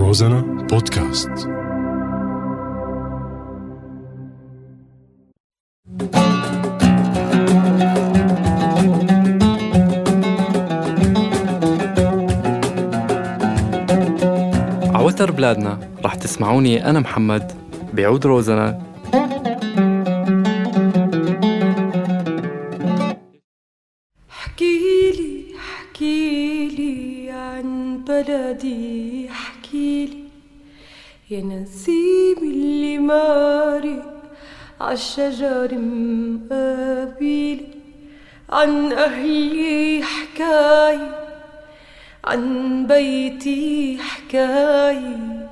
روزانا بودكاست عوتر بلادنا رح تسمعوني أنا محمد بعود روزنا. عالشجر مقابلي عن أهلي حكاية عن بيتي حكاية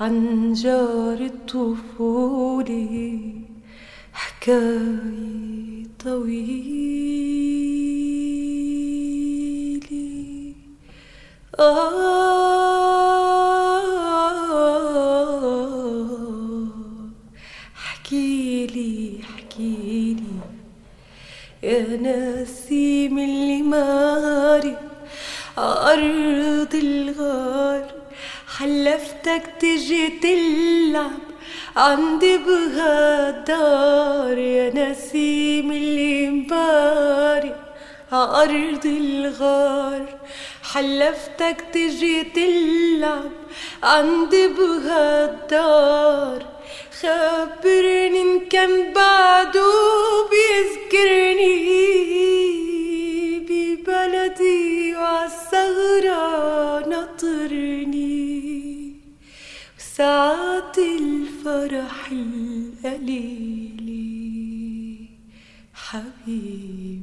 عن جار الطفولة حكاية طويلة آه. يا نسيم اللي ماري عأرض الغار. حلفتك تجي تلعب عندي بهالدار يا نسيم اللي مباري عأرض الغار. حلفتك تجي تلعب عندي بهالدار خبرني إن كان بعده بيذكرني ببلدي وعالثغرة نطرني وساعات الفرح القليلة حبيبي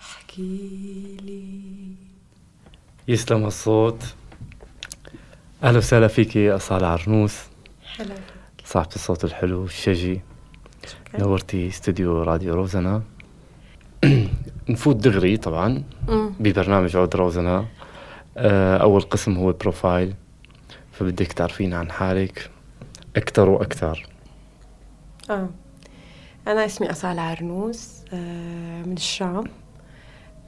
احكيلي يسلم الصوت. أهلا وسهلا فيكي أصالة عرنوس. هلا صاحبة الصوت الحلو الشجي نورتي استوديو راديو روزنا. نفوت دغري طبعا. ببرنامج عود روزنا. آه، أول قسم هو profile. فبدك تعرفين عن حالك. أكثر وأكثر. آه. أنا اسمي أصالة عرنوس آه من الشام.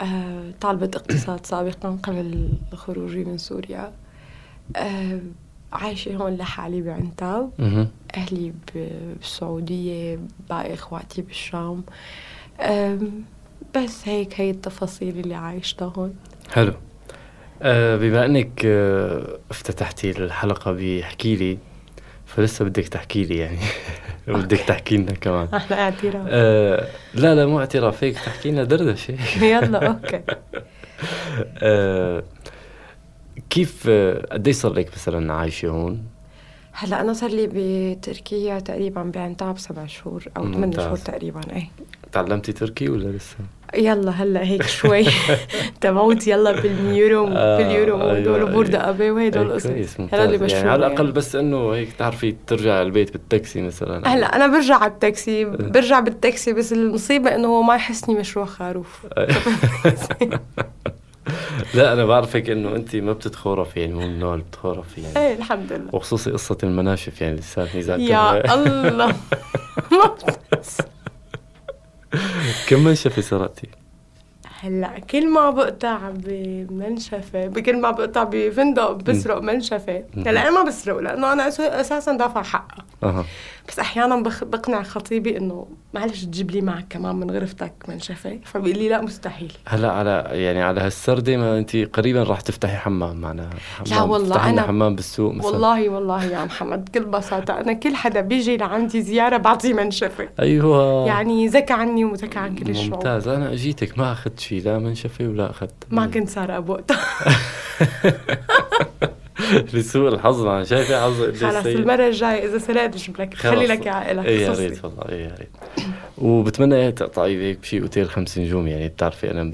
آه طالبة اقتصاد سابقا قبل خروجي من سوريا. آه عايشة هون لحالي بعنتاب. أهلي بالسعودية باقي إخواتي بالشام. بس هيك هي التفاصيل اللي عايشتها هون. حلو. آه بما إنك آه افتتحتي الحلقة بحكي لي فلسه بدك تحكي لي يعني. بدك تحكي لنا كمان. أحلى اعتراف. آه لا لا مو اعتراف هيك تحكي لنا دردشة يلا أوكي. آه كيف آه قديش صار لك مثلا عايشة هون؟ هلأ أنا صار لي بتركيا تقريبا بعنتاب سبع شهور أو ثمان. شهور تقريبا إيه تعلمتي تركي ولا لسه؟ يلا هلأ هيك شوي تبعوت يلا باليورو آه، باليورو أيوة، هدول بوردا أيوة. أبي وهدول أي القصص هلا اللي ممتاز مشهور يعني على الأقل بس إنه هيك تعرفي ترجع البيت بالتاكسي مثلا هلأ أنا برجع على التاكسي برجع بالتاكسي بس المصيبة إنه هو ما يحسني مشروع خروف لا أنا بعرفك إنه أنت ما بتتخورفي يعني مو من النوع اللي بتخورفي يعني. إيه الحمد لله. وخصوصي قصة المناشف يعني لساتني ذاكر يا الله. كم منشفة سرقتي؟ هلأ كل ما بقطع بمنشفة بكل ما بقطع بفندق بسرق منشفة. هلأ أنا ما بسرق لأنه أنا أساسا دافع حقها بس أحيانا بخ... بقنع خطيبي إنه معلش تجيب لي معك كمان من غرفتك منشفه فبيقول لي لا مستحيل. هلأ على يعني على هالسردة ما أنت قريبا راح تفتحي حمام معنا حمام. لا والله أنا- حمام بالسوق مثلا. والله والله يا محمد بكل بساطة أنا كل حدا بيجي لعندي زيارة بعطيه منشفة أيوه. يعني زكى عني وزكى عن كل الشعوب ممتاز. أنا أجيتك ما أخذت شيء لا منشفة ولا أخذت. ما كنت سارقة بوقتها لسوء الحظ أنا شايفه حظ قديش خلص سيء. المرة الجاية إذا سرقت بجيب لك. خلي لك عائلك إيه يا. ريت والله إيه يا ريت. وبتمنى إيه تقطعي هيك بشي أوتيل خمس نجوم يعني بتعرفي أنا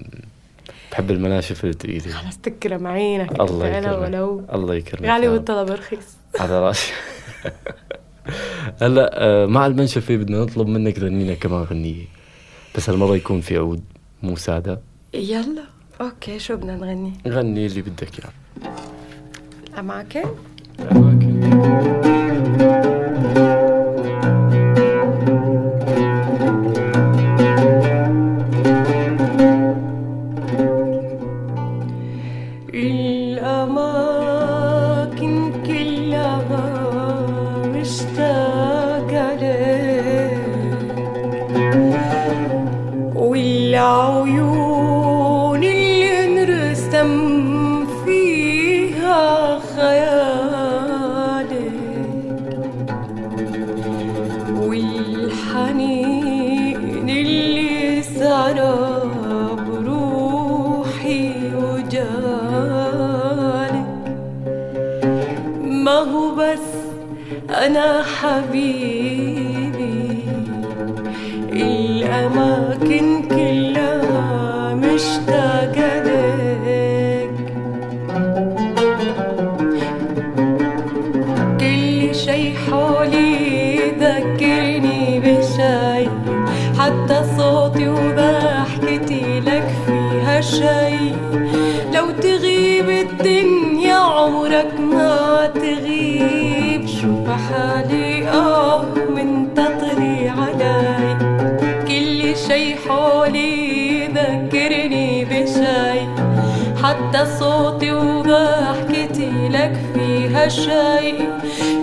بحب المناشف الثقيله خلص تكرم عينك الله يكرمك. ولو الله يكرمك غالي. والطلب رخيص. على رأسي. هلا آه، مع المنشفة بدنا نطلب منك غنينا كمان غنية بس هالمرة يكون في عود مو سادة يلا أوكي شو بدنا نغني؟ غني اللي بدك إياه. الأماكن عيون هو بس أنا حبيبي. الأماكن حتى صوتي وضحكتي لك فيها شي.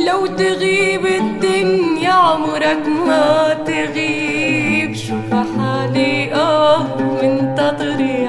لو تغيب الدنيا عمرك ما تغيب. شوف حالي آه منتظري علي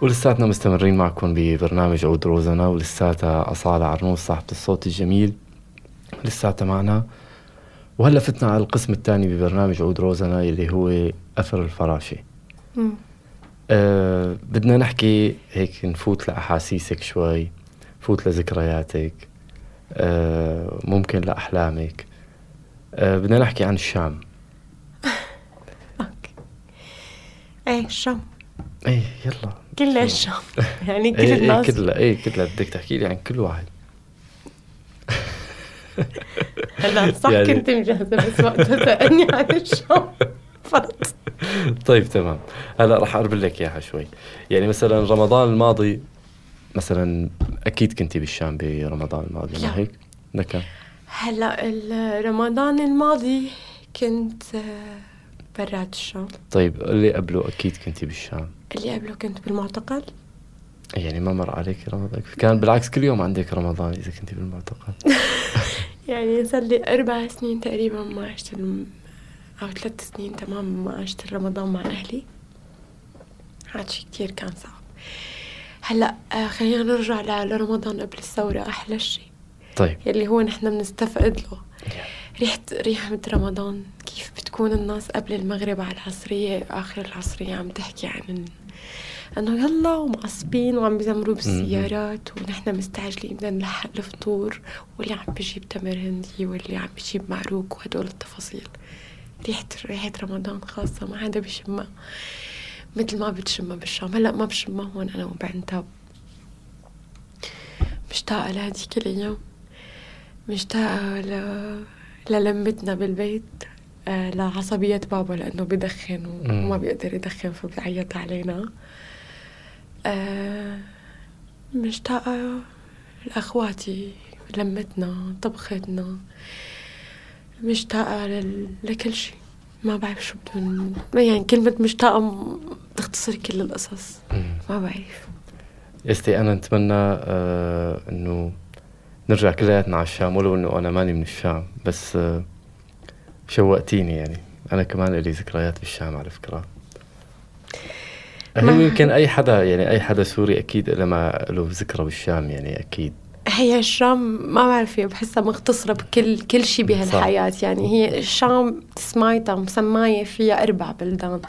ولساتنا مستمرين معكم ببرنامج عود روزنا ولساتها أصالة عرنوس صاحبة الصوت الجميل. لساتها معنا. وهلا فتنا على القسم الثاني ببرنامج عود روزنا اللي هو أثر الفراشة. أه بدنا نحكي هيك نفوت لأحاسيسك شوي نفوت لذكرياتك أه ممكن لأحلامك. أه بدنا نحكي عن الشام. أوكي. إيه الشام. إيه يلا. كل الشام يعني كل إيه إيه الناس. كلها إيه كلها بدك تحكي لي عن كل واحد. هلا صح يعني- كنت مجهزة بس وقتها سألني عن الشام فرط طيب تمام. هلا راح أقرب لك إياها شوي. يعني مثلا رمضان الماضي مثلا أكيد كنتي بالشام برمضان الماضي. ما هيك؟ نكا. هلا رمضان الماضي كنت آه، برات الشام. طيب اللي قبله أكيد كنتي بالشام. اللي قبله كنت بالمعتقل؟ يعني ما مر عليك رمضان. كان بالعكس كل يوم عندك رمضان إذا كنتي بالمعتقل. يعني صار لي أربع سنين تقريبا ما عشت الم... أو ثلاث سنين تمام ما عشت رمضان مع أهلي. هاد شي كتير كان صعب. هلأ آه، خلينا نرجع لرمضان قبل الثورة أحلى شي طيب. يلي هو نحن بنستفقد له. ريحة ريحة رمضان كيف بتكون الناس قبل المغرب على العصرية آخر العصرية عم تحكي عن إنه يلا ومعصبين وعم بيزمروا بالسيارات ونحن مستعجلين بدنا نلحق الفطور واللي عم بيجيب تمر هندي واللي عم بيجيب معروك وهدول التفاصيل. ريحة ريحة رمضان خاصة ما حدا بيشمها. مثل ما بتشمها بالشام. هلأ ما بشمها هون أنا وبعنتاب مشتاقة لهديك الأيام مشتاقة ل... للمتنا بالبيت آه، لعصبية بابا لأنه بدخن. وما بيقدر يدخن فبيعيط علينا. آه، مشتاقة لأخواتي لمتنا طبختنا. مشتاقة لل... لكل شيء. ما بعرف شو بدون يعني كلمة مشتاقة بتختصر كل القصص. ما بعرف. يستي أنا نتمنى آه إنه نرجع كلياتنا على الشام ولو إنه أنا ماني من الشام بس آه شوقتيني يعني. أنا كمان لي ذكريات بالشام على فكرة. هو ما- يمكن أي حدا يعني أي حدا سوري أكيد له ما له ذكرى بالشام يعني أكيد. هي الشام ما بعرف بحسها مختصرة بكل كل شيء بهالحياة يعني. هي الشام تسمايتها مسماية فيها أربع بلدان.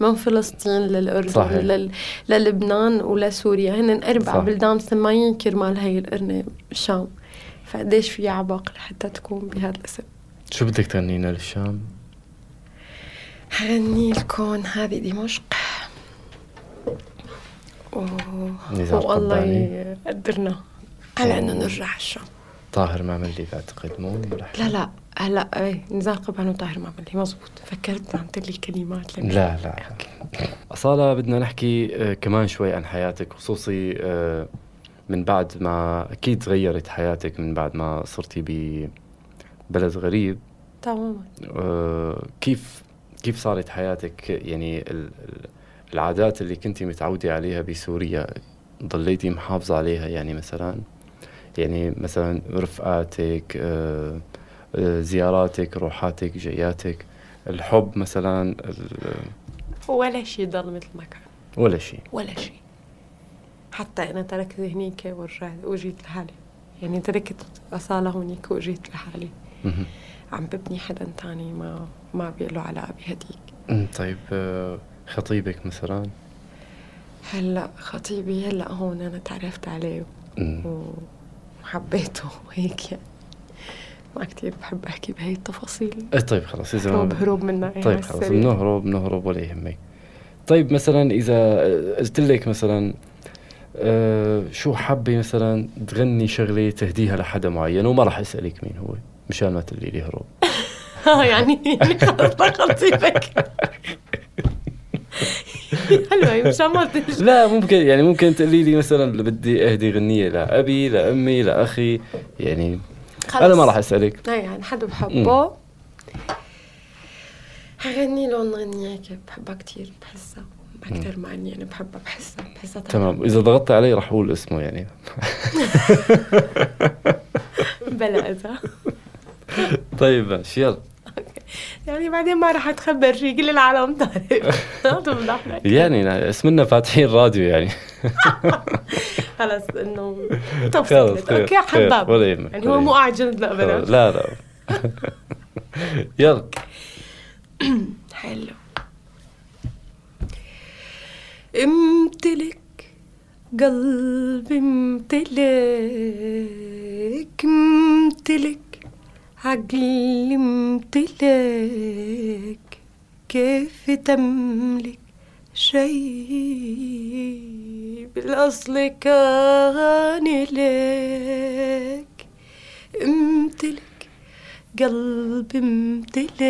من فلسطين للأردن صحيح. لل... للبنان ولسوريا هن أربع صح. بلدان مسمايين كرمال هي القرنة الشام فقديش في عباقة لحتى تكون بهذا الاسم شو بدك تغنينا للشام؟ هغني لكم هذه دمشق والله. يقدرنا على إنه نرجع الشام طاهر معملي بعتقد مو لا لا هلا إيه نزار قبعان وطاهر معملي مزبوط. فكرت عم تقلي كلمات لا لا, لا. أصالة بدنا نحكي آه، كمان شوي عن حياتك خصوصي آه، من بعد ما أكيد تغيرت حياتك من بعد ما صرتي ببلد غريب. تماما. آه، كيف كيف صارت حياتك؟ يعني العادات اللي كنتي متعودة عليها بسوريا ضليتي محافظة عليها يعني مثلا؟ يعني مثلا رفقاتك آه، آه، زياراتك روحاتك جياتك الحب مثلا ولا شيء ضل مثل ما كان. ولا شيء ولا شيء حتى أنا تركت هنيك ورجعت وجيت لحالي. يعني تركت أصالة هونيك وجيت لحالي. عم ببني حدا تاني ما ما بيقلوا على بهديك. طيب آه، خطيبك مثلا؟ هلأ خطيبي هلأ هون أنا تعرفت عليه. وحبيته وهيك يعني. ما كتير بحب أحكي بهي التفاصيل. إيه طيب خلاص إذا هروب هروب منها طيب خلاص بنهرب بنهرب ولا يهمك. طيب مثلا إذا قلت لك مثلا أه شو حابة مثلا تغني شغلة تهديها لحدا معين؟ وما راح أسألك مين هو مشان ما تقولي لي هروب. آه يعني يعني خلص خطيبك حلوة مشان ما لا ممكن يعني ممكن تقولي لي مثلا بدي أهدي غنية لأبي لأمي لأخي يعني خلص. أنا ما راح أسألك. أي يعني حدا بحبه. هغني له غنية هيك بحبها كثير بحسها أكثر ما إني أنا بحبها بحسها بحسها تمام. إذا ضغطت علي راح أقول اسمه يعني. بلا إذا. طيب ماشي يلا. يعني بعدين ما راح تخبر شيء كل العالم تعرف يعني اسمنا فاتحين راديو يعني. خلص إنه تفصيلت أوكي حباب. يعني هو مو قاعد جند ابدا لا لا. يلا. حلو. امتلك قلبي امتلك امتلك عقلي امتلاك كيف تملك شيء؟ بالأصل كان لك امتلك قلبي امتلك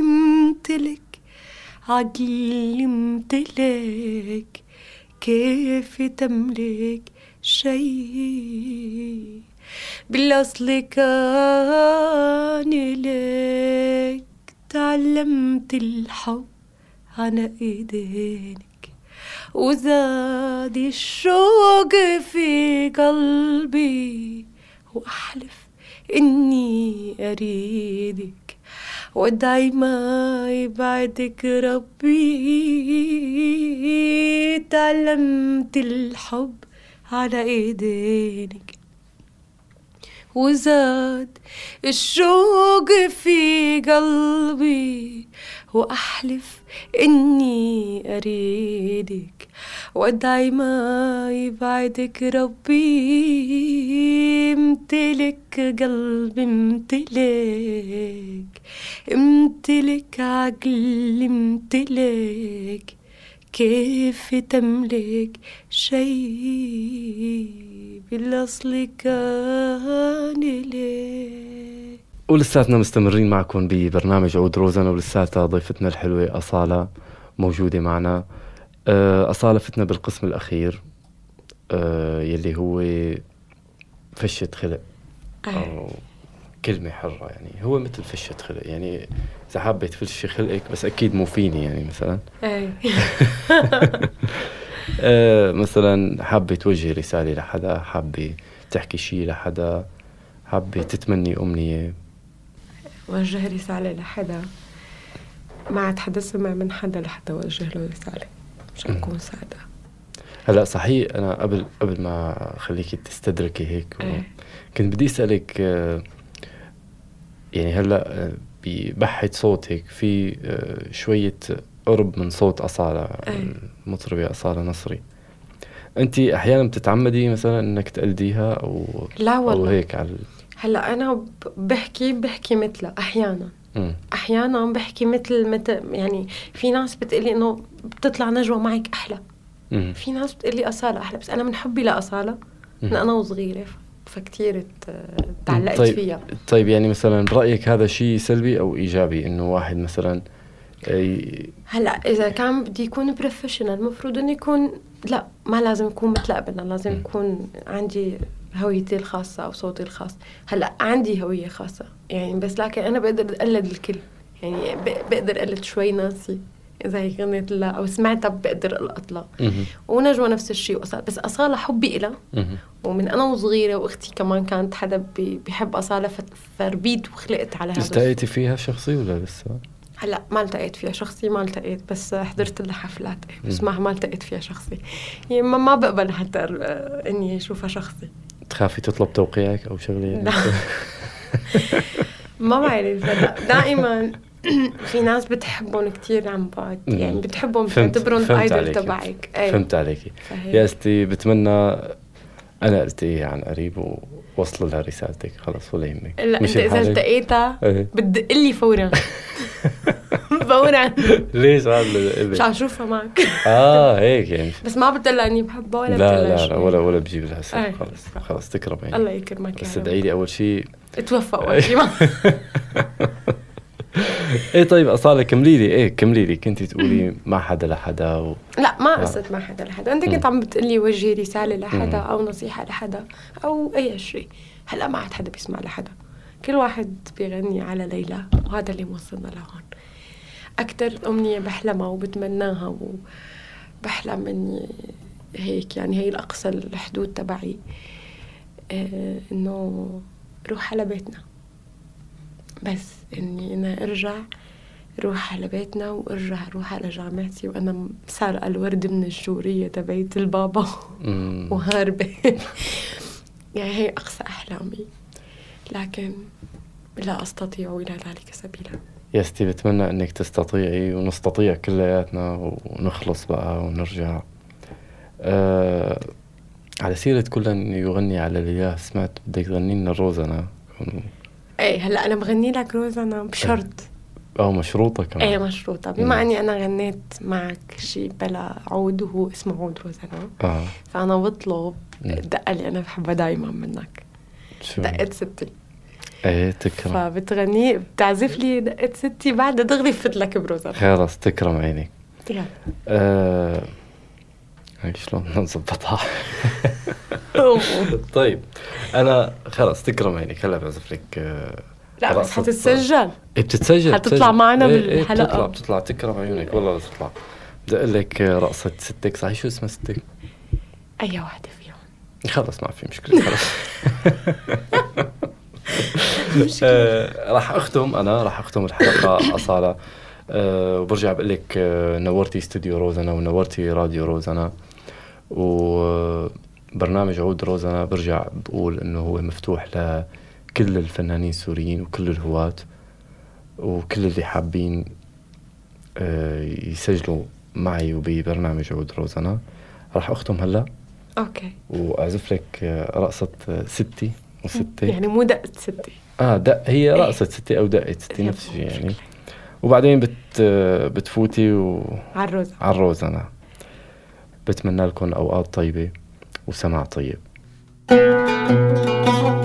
امتلك عقلي امتلك كيف تملك شيء؟ بالأصل كان لك تعلمت الحب على إيدينك وزاد الشوق في قلبي وأحلف إني أريدك وادعي ما يبعدك ربي تعلمت الحب على إيدينك وزاد. الشوق في قلبي وأحلف إني أريدك وأدعي ما يبعدك ربي امتلك قلبي امتلك امتلك عقلي امتلك كيف تملك شيء بالأصل كان ليه ولساتنا مستمرين معكم ببرنامج عود روزنا ولساتها ضيفتنا الحلوة أصالة موجودة معنا. آه، أصالة فتنا بالقسم الأخير آه، يلي هو فشة خلق. أو كلمة حرة يعني. هو مثل فشة خلق يعني. إذا حابة تفشي خلقك بس أكيد مو فيني يعني مثلا. أي آه مثلا حابة توجهي رسالة لحدا حابة تحكي شيء لحدا حابة تتمني أمنية. وجه رسالة لحدا. ما تحدثت مع من حدا لحتى وجه له رسالة. مشان أكون سعدة هلا صحيح أنا قبل قبل ما خليكي تستدركي هيك أيه. كنت بدي أسألك آه، يعني هلا آه، ببحة صوتك في آه، شوية قرب من صوت أصالة المطربة أصالة نصري. أنت أحيانا بتتعمدي مثلا إنك تقلديها أو لا والله. أو هيك على هلا أنا بحكي بحكي مثلها أحيانا. م. أحيانا بحكي مثل مثل يعني في ناس بتقلي إنه بتطلع نجوى معك أحلى. م. في ناس بتقلي أصالة أحلى بس أنا من حبي لأصالة من أنا وصغيرة. فكتير تعلقت طيب فيها. طيب يعني مثلا برايك هذا شيء سلبي أو إيجابي إنه واحد مثلا هلأ إذا كان بدي يكون professional المفروض إنه يكون لا ما لازم يكون مثل قبل لازم يكون عندي هويتي الخاصة أو صوتي الخاص. هلأ عندي هوية خاصة يعني بس لكن أنا بقدر أقلد الكل يعني بقدر أقلد شوي ناسي. إذا هي غنيت لها أو سمعتها بقدر لها ونجوى نفس الشيء وأصالة. بس أصالة حبي إلها. ومن أنا وصغيرة وأختي كمان كانت حدا بيحب أصالة فربيت وخلقت على هذا استقيتي فيها شخصي ولا لسه؟ هلأ ما التقيت فيها شخصي ما التقيت. بس حضرت لها حفلات. بس ما ما التقيت فيها شخصي. يعني ما, بقبل حتى إني أشوفها شخصي. تخافي تطلب توقيعك أو شغلة؟ يعني لا. ما بعرف. دائما في ناس بتحبهم كثير عن بعد. يعني بتحبهم بتعتبرهم ايدل تبعك. فهمت عليكي يا أستي بتمنى أنا التقيها عن قريب ووصل لها رسالتك. خلص ولا يهمك. لا أنت إذا التقيتها إيه. بتدق لي فورا. فورا. ليش هذا مش عم شوفها معك. آه هيك يعني. بس ما بتقول إني بحبها ولا لا لا لا ولا ولا بجيب لها سيرة. إيه. خلص خلص تكرم يعني. الله يكرمك بس ادعي لي أول شيء اتوفى أول شيء إيه طيب اصاله كملي لي إيه كملي لي كنتي تقولي ما حدا لحدا و... لا ما قصدت ما حدا لحدا انت كنت عم بتقلي وجهي رسالة لحدا أو نصيحة لحدا أو أي شيء. هلأ ما عاد حدا بيسمع لحدا كل واحد بيغني على ليلى وهذا اللي موصلنا لهون. أكتر أمنية بحلمها وبتمناها وبحلم إني هيك يعني هي الأقصى الحدود تبعي. آه إنه روح على بيتنا. بس إني أنا أرجع روح على بيتنا وأرجع روح على جامعتي وأنا سارقة الورد من الجوريه تبعت البابا وهاربه يعني هي أقصى أحلامي. لكن لا أستطيع إلى ذلك سبيلا. يستي بتمنى إنك تستطيعي ونستطيع كلياتنا ونخلص بقى ونرجع. أه على سيرة كل يغني على الياه سمعت بدك تغني لنا روزنا؟ إيه هلأ أنا بغني لك روزنا بشرط. آه مشروطة كمان. إيه مشروطة. بما أني أنا غنيت معك شيء بلا عود وهو اسمه عود روزنا آه. فأنا بطلب الدقة اللي أنا بحبها دايما منك. دقة ستي. إيه تكرم. فبتغني بتعزف لي دقة ستي بعد دغري فت لك بروزة خلص تكرم عينيك يلا. آه... شلون؟ نظبطها. طيب أنا خلص تكرم عينيك هلا بعزف لك آه... لا بس حتتسجل. إيه بتتسجل حتطلع معنا إيه بالحلقة. بتطلع بتطلع. تكرم عيونك والله بتطلع بدي أقول لك آه، رقصة ستك. صحيح شو اسمها ستك؟ أي وحدة فيهم. خلص ما في مشكلة خلص آه راح أختم أنا راح أختم الحلقة. أصالة. آه وبرجع بقول لك نورتي استوديو روزنا ونورتي راديو روزنا وبرنامج عود روزنا برجع بقول إنه هو مفتوح لكل الفنانين السوريين وكل الهواة وكل اللي حابين آه يسجلوا معي وببرنامج عود روزنا راح أختم هلأ. أوكي. وأعزف لك آه، رقصة ستي وستة يعني مو دقة ستة آه دق هي إيه. رقصة ستة أو دقة ستة نفس الشيء يعني. وبعدين بت بتفوتي و على الروز على بتمنى لكم أوقات طيبة وسمع طيب. حبي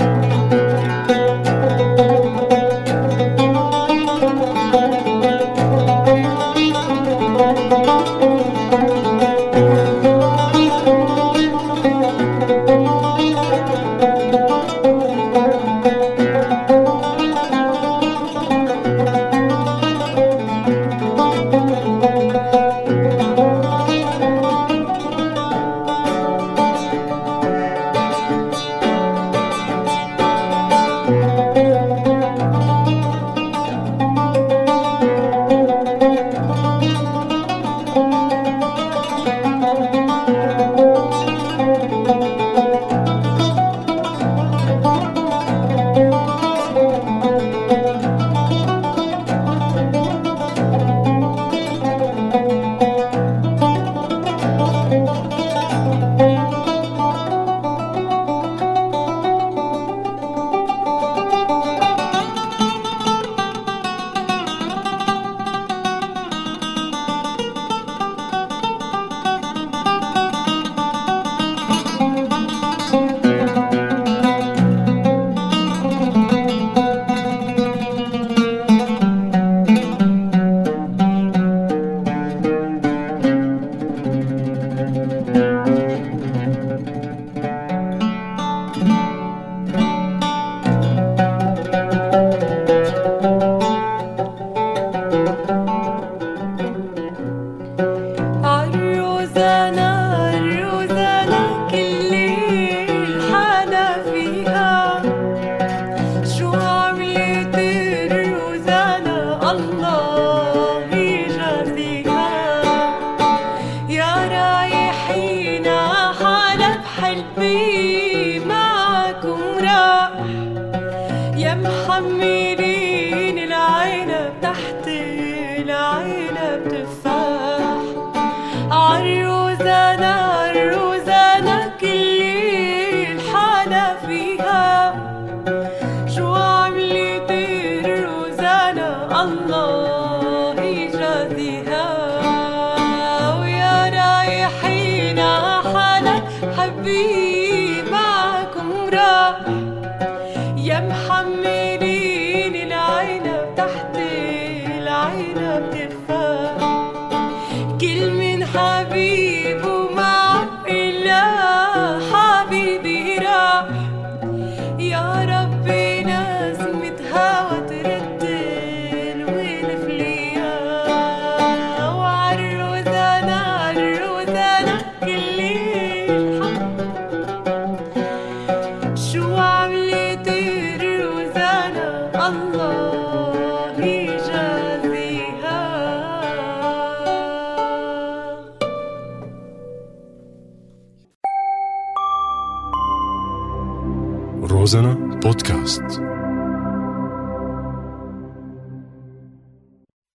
معكم من